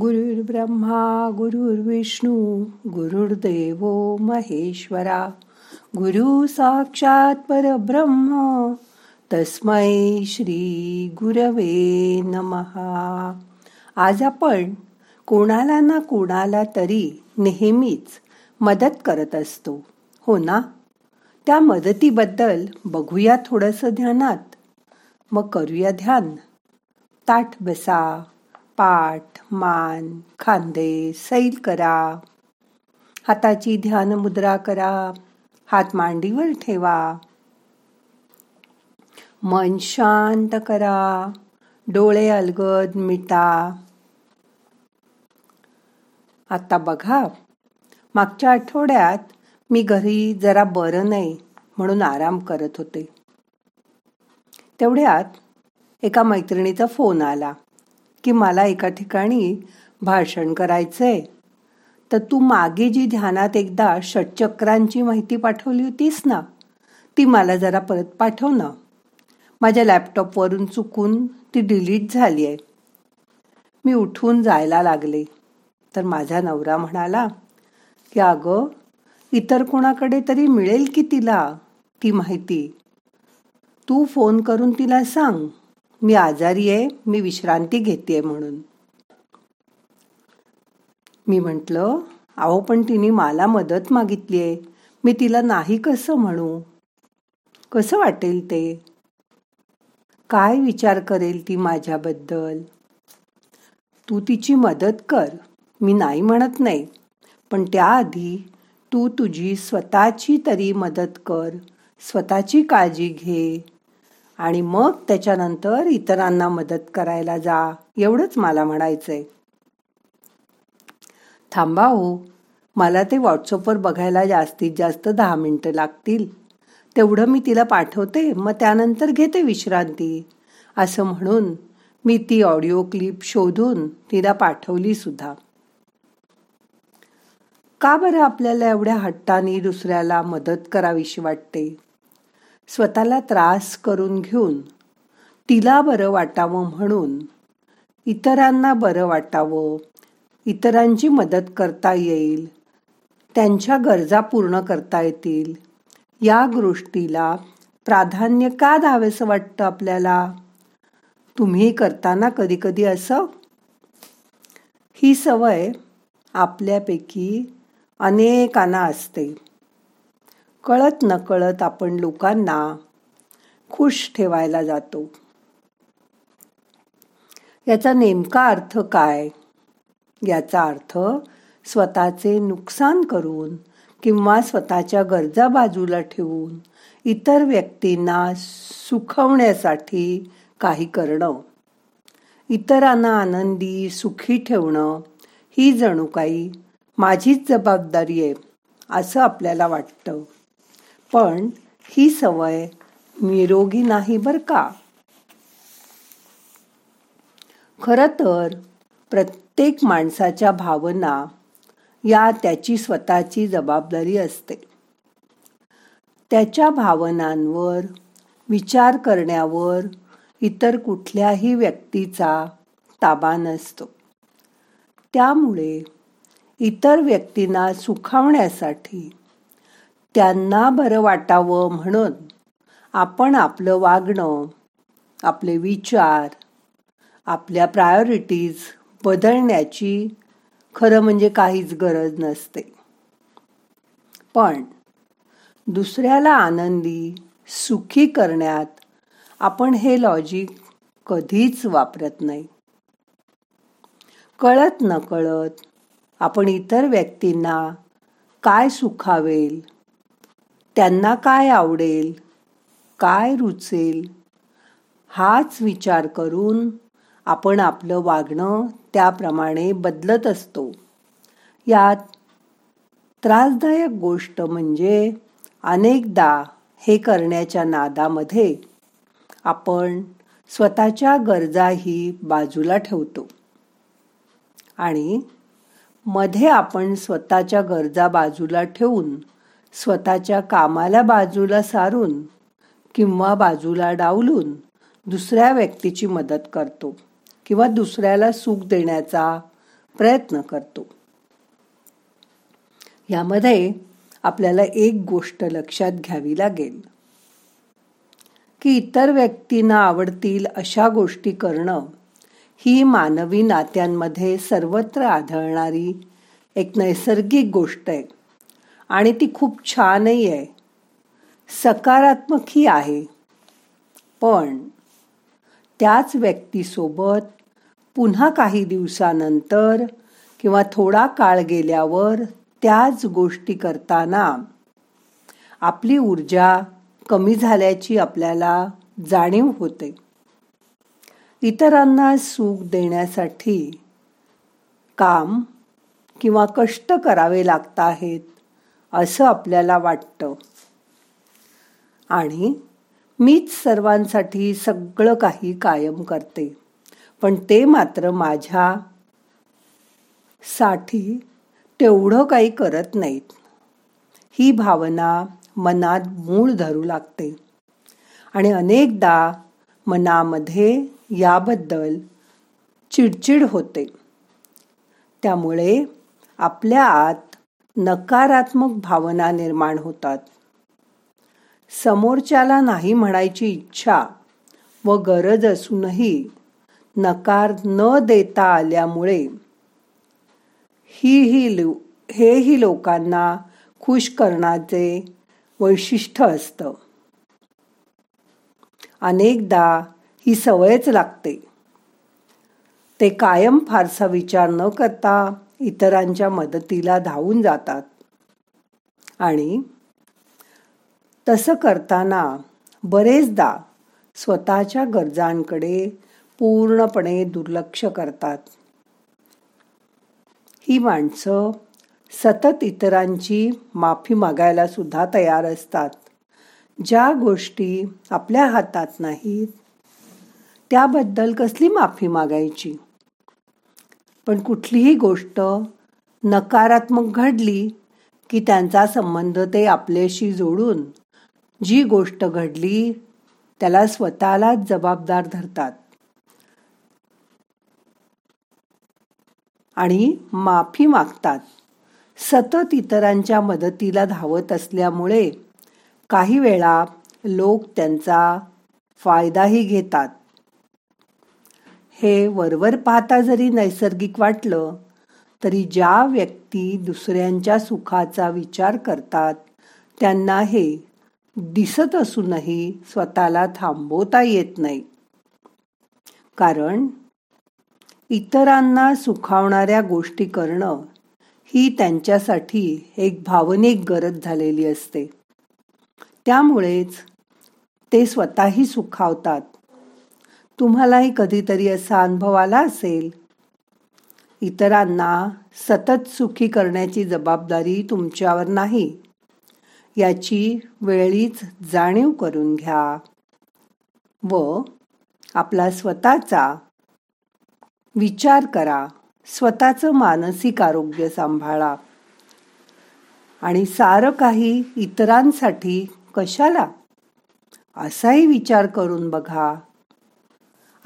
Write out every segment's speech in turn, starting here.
गुरुर्ब्रह्मा गुरुर्विष्णू गुरुर्देव महेश्वरा गुरु साक्षात परब्रह्म तस्मै श्री गुरवे नमहा आज आपण कोणाला ना कोणाला तरी नेहमीच मदत करत असतो हो ना? त्या मदतीबद्दल बघूया थोडंसं ध्यानात. मग करूया ध्यान. ताठ बसा. पाठ मान खांदे सैल करा. हाताची ध्यान मुद्रा करा. हात मांडीवर ठेवा. मन शांत करा. डोळे अलगद मिटा. आता बघा मागच्या आठवड्यात मी घरी जरा बरं नाही म्हणून आराम करत होते. तेवढ्यात एका मैत्रिणीचा फोन आला. की मला एका ठिकाणी भाषण करायचंय. तर तू मागे जी ध्यानात एकदा षटचक्रांची माहिती पाठवली होतीस ना ती मला जरा परत पाठव ना. माझ्या लॅपटॉपवरून चुकून ती डिलीट झाली आहे मी उठून जायला लागले. तर माझा नवरा म्हणाला की अगं इतर कोणाकडे तरी मिळेल की तिला ती माहिती? तू फोन करून तिला सांग. मी आजारी आहे मी विश्रांती घेते म्हणून. मी म्हटलं अहो पण तिने मला मदत मागितली आहे. मी तिला नाही कसं म्हणू? कसं वाटेल ते? काय विचार करेल ती माझ्याबद्दल? तू तिची मदत कर. मी नाही म्हणत नाही. पण त्याआधी तू तुझी स्वतःची तरी मदत कर. स्वतःची काळजी घे. आणि मग त्याच्यानंतर इतरांना मदत करायला जा. एवढंच मला म्हणायचंय. थांबा हो. मला ते व्हॉट्सअपवर बघायला जास्तीत जास्त दहा मिनिटं लागतील. तेवढं मी तिला पाठवते मग त्यानंतर घेते विश्रांती. असं म्हणून मी ती ऑडिओ क्लिप शोधून तिला पाठवली सुद्धा. का बरं आपल्याला एवढ्या हट्टाने दुसऱ्याला मदत करावीशी वाटते? स्वतःला त्रास करून घेऊन तिला बरं वाटावं म्हणून इतरांना बरं वाटावं इतरांची मदत करता येईल त्यांच्या गरजा पूर्ण करता येतील या गोष्टीला प्राधान्य का द्यावेसं वाटतं आपल्याला? तुम्ही करताना कधी कधी असं? ही सवय आपल्यापैकी अनेकांना असते. कळत नकळत आपण लोकांना खुश ठेवायला जातो. याचा नेमका अर्थ काय? याचा अर्थ स्वतःचे नुकसान करून किंवा स्वतःच्या गरजा बाजूला ठेवून इतर व्यक्तींना सुखवण्यासाठी काही करणं. इतरांना आनंदी सुखी ठेवणं ही जणू काही माझीच जबाबदारी आहे असं आपल्याला वाटतं. पण ही सवय निरोगी नाही बर का? खर तर प्रत्येक माणसाच्या भावना या त्याची स्वतःची जबाबदारी असते. त्याच्या भावनांवर विचार करण्यावर इतर कुठल्याही व्यक्तीचा ताबा नसतो. त्यामुळे इतर व्यक्तींना सुखावण्यासाठी त्यांना बरं वाटावं म्हणून आपण आपलं वागणं आपले विचार आपल्या प्रायोरिटीज बदलण्याची खरं म्हणजे काहीच गरज नसते. पण दुसऱ्याला आनंदी सुखी करण्यात आपण हे लॉजिक कधीच वापरत नाही. कळत न कळत आपण इतर व्यक्तींना काय सुखावेल त्यांना काय आवडेल? काय रुचेल? हाच विचार करून आपण आपलं वागणं त्याप्रमाणे बदलत असतो. यात त्रासदायक गोष्ट म्हणजे अनेकदा हे करण्याच्या नादामध्ये आपण स्वतःच्या गरजाही बाजूला ठेवतो. आणि मध्ये आपण स्वतःच्या गरजा बाजूला ठेवून स्वतःच्या कामाला बाजूला सारून किंवा बाजूला डावलून दुसऱ्या व्यक्तीची मदत करतो किंवा दुसऱ्याला सुख देण्याचा प्रयत्न करतो. यामध्ये आपल्याला एक गोष्ट लक्षात घ्यावी लागेल की इतर व्यक्तींना आवडतील अशा गोष्टी करणं ही मानवी नात्यांमध्ये सर्वत्र आढळणारी एक नैसर्गिक गोष्ट आहे. आणि ती खूप छानही आहे. सकारात्मकही आहे. पण त्याच व्यक्तीसोबत पुन्हा काही दिवसानंतर किंवा थोडा काळ गेल्यावर त्याच गोष्टी करताना आपली ऊर्जा कमी झाल्याची आपल्याला जाणीव होते. इतरांना सुख देण्यासाठी काम किंवा कष्ट करावे लागत आहेत असं आपल्याला वाटतं. आणि मीच सर्वांसाठी सगळं काही कायम करते. पण ते मात्र माझ्या साठी तेवढं काही करत नाहीत. ही भावना मनात मूळ धरू लागते. आणि अनेकदा मनामध्ये याबद्दल चिडचिड होते. त्यामुळे आपल्या आत नकारात्मक भावना निर्माण होतात. समोरच्याला नाही म्हणायची इच्छा व गरज असूनही नकार न देता आल्यामुळे ही ही लो हेही लोकांना खुश करण्याचे वैशिष्ट्य असतं. अनेकदा ही सवयच लागते. ते कायम फारसा विचार न करता इतरांच्या मदतीला धावून जातात. आणि तसं करताना बरेचदा स्वतःच्या गरजांकडे पूर्णपणे दुर्लक्ष करतात. ही माणसं सतत इतरांची माफी मागायला सुद्धा तयार असतात. ज्या गोष्टी आपल्या हातात नाहीत त्याबद्दल कसली माफी मागायची? पण कुठलीही गोष्ट नकारात्मक घडली की त्यांचा संबंध ते आपल्याशी जोडून जी गोष्ट घडली त्याला स्वतःलाच जबाबदार धरतात. आणि माफी मागतात. सतत इतरांच्या मदतीला धावत असल्यामुळे काही वेळा लोक त्यांचा फायदाही घेतात. हे वरवर पाहता जरी नैसर्गिक वाटलं तरी ज्या व्यक्ती दुसऱ्यांच्या सुखाचा विचार करतात त्यांना हे दिसत असूनही स्वतःला थांबवता येत नाही. कारण इतरांना सुखावणाऱ्या गोष्टी करणं ही त्यांच्यासाठी एक भावनिक गरज झालेली असते. त्यामुळेच ते स्वतःही सुखावतात. तुम्हालाही कधीतरी असा अनुभव आला असेल. इतरांना सतत सुखी करण्याची जबाबदारी तुमच्यावर नाही. याची वेळीच जाणीव करून घ्या. व आपला स्वतःचा विचार करा. स्वतःचं मानसिक आरोग्य सांभाळा. आणि सारं काही इतरांसाठी कशाला? असाही विचार करून बघा.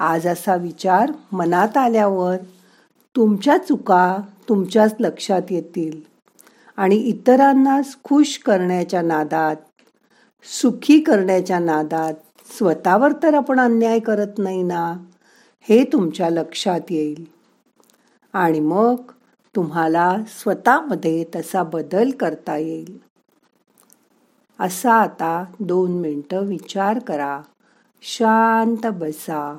आज असा विचार मनात आल्यावर तुमच्या चुका तुमच्याच लक्षात येतील. आणि इतरांना खुश करण्याच्या नादात सुखी करण्याच्या नादात स्वतःवर तर आपण अन्याय करत नाही ना हे तुमच्या लक्षात येईल. आणि मग तुम्हाला स्वतःमध्ये तसा बदल करता येईल. असा आता दोन मिनटं विचार करा. शांत बसा.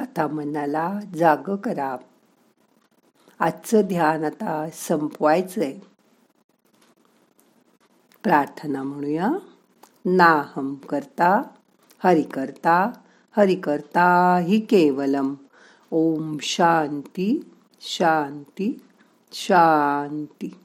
आता मनाला जाग करा. आजचं ध्यान आता संपवायचंय. प्रार्थना म्हणूया. नाहम करता हरि करता हरि करता हि केवलम. ओम शांती शांती शांती.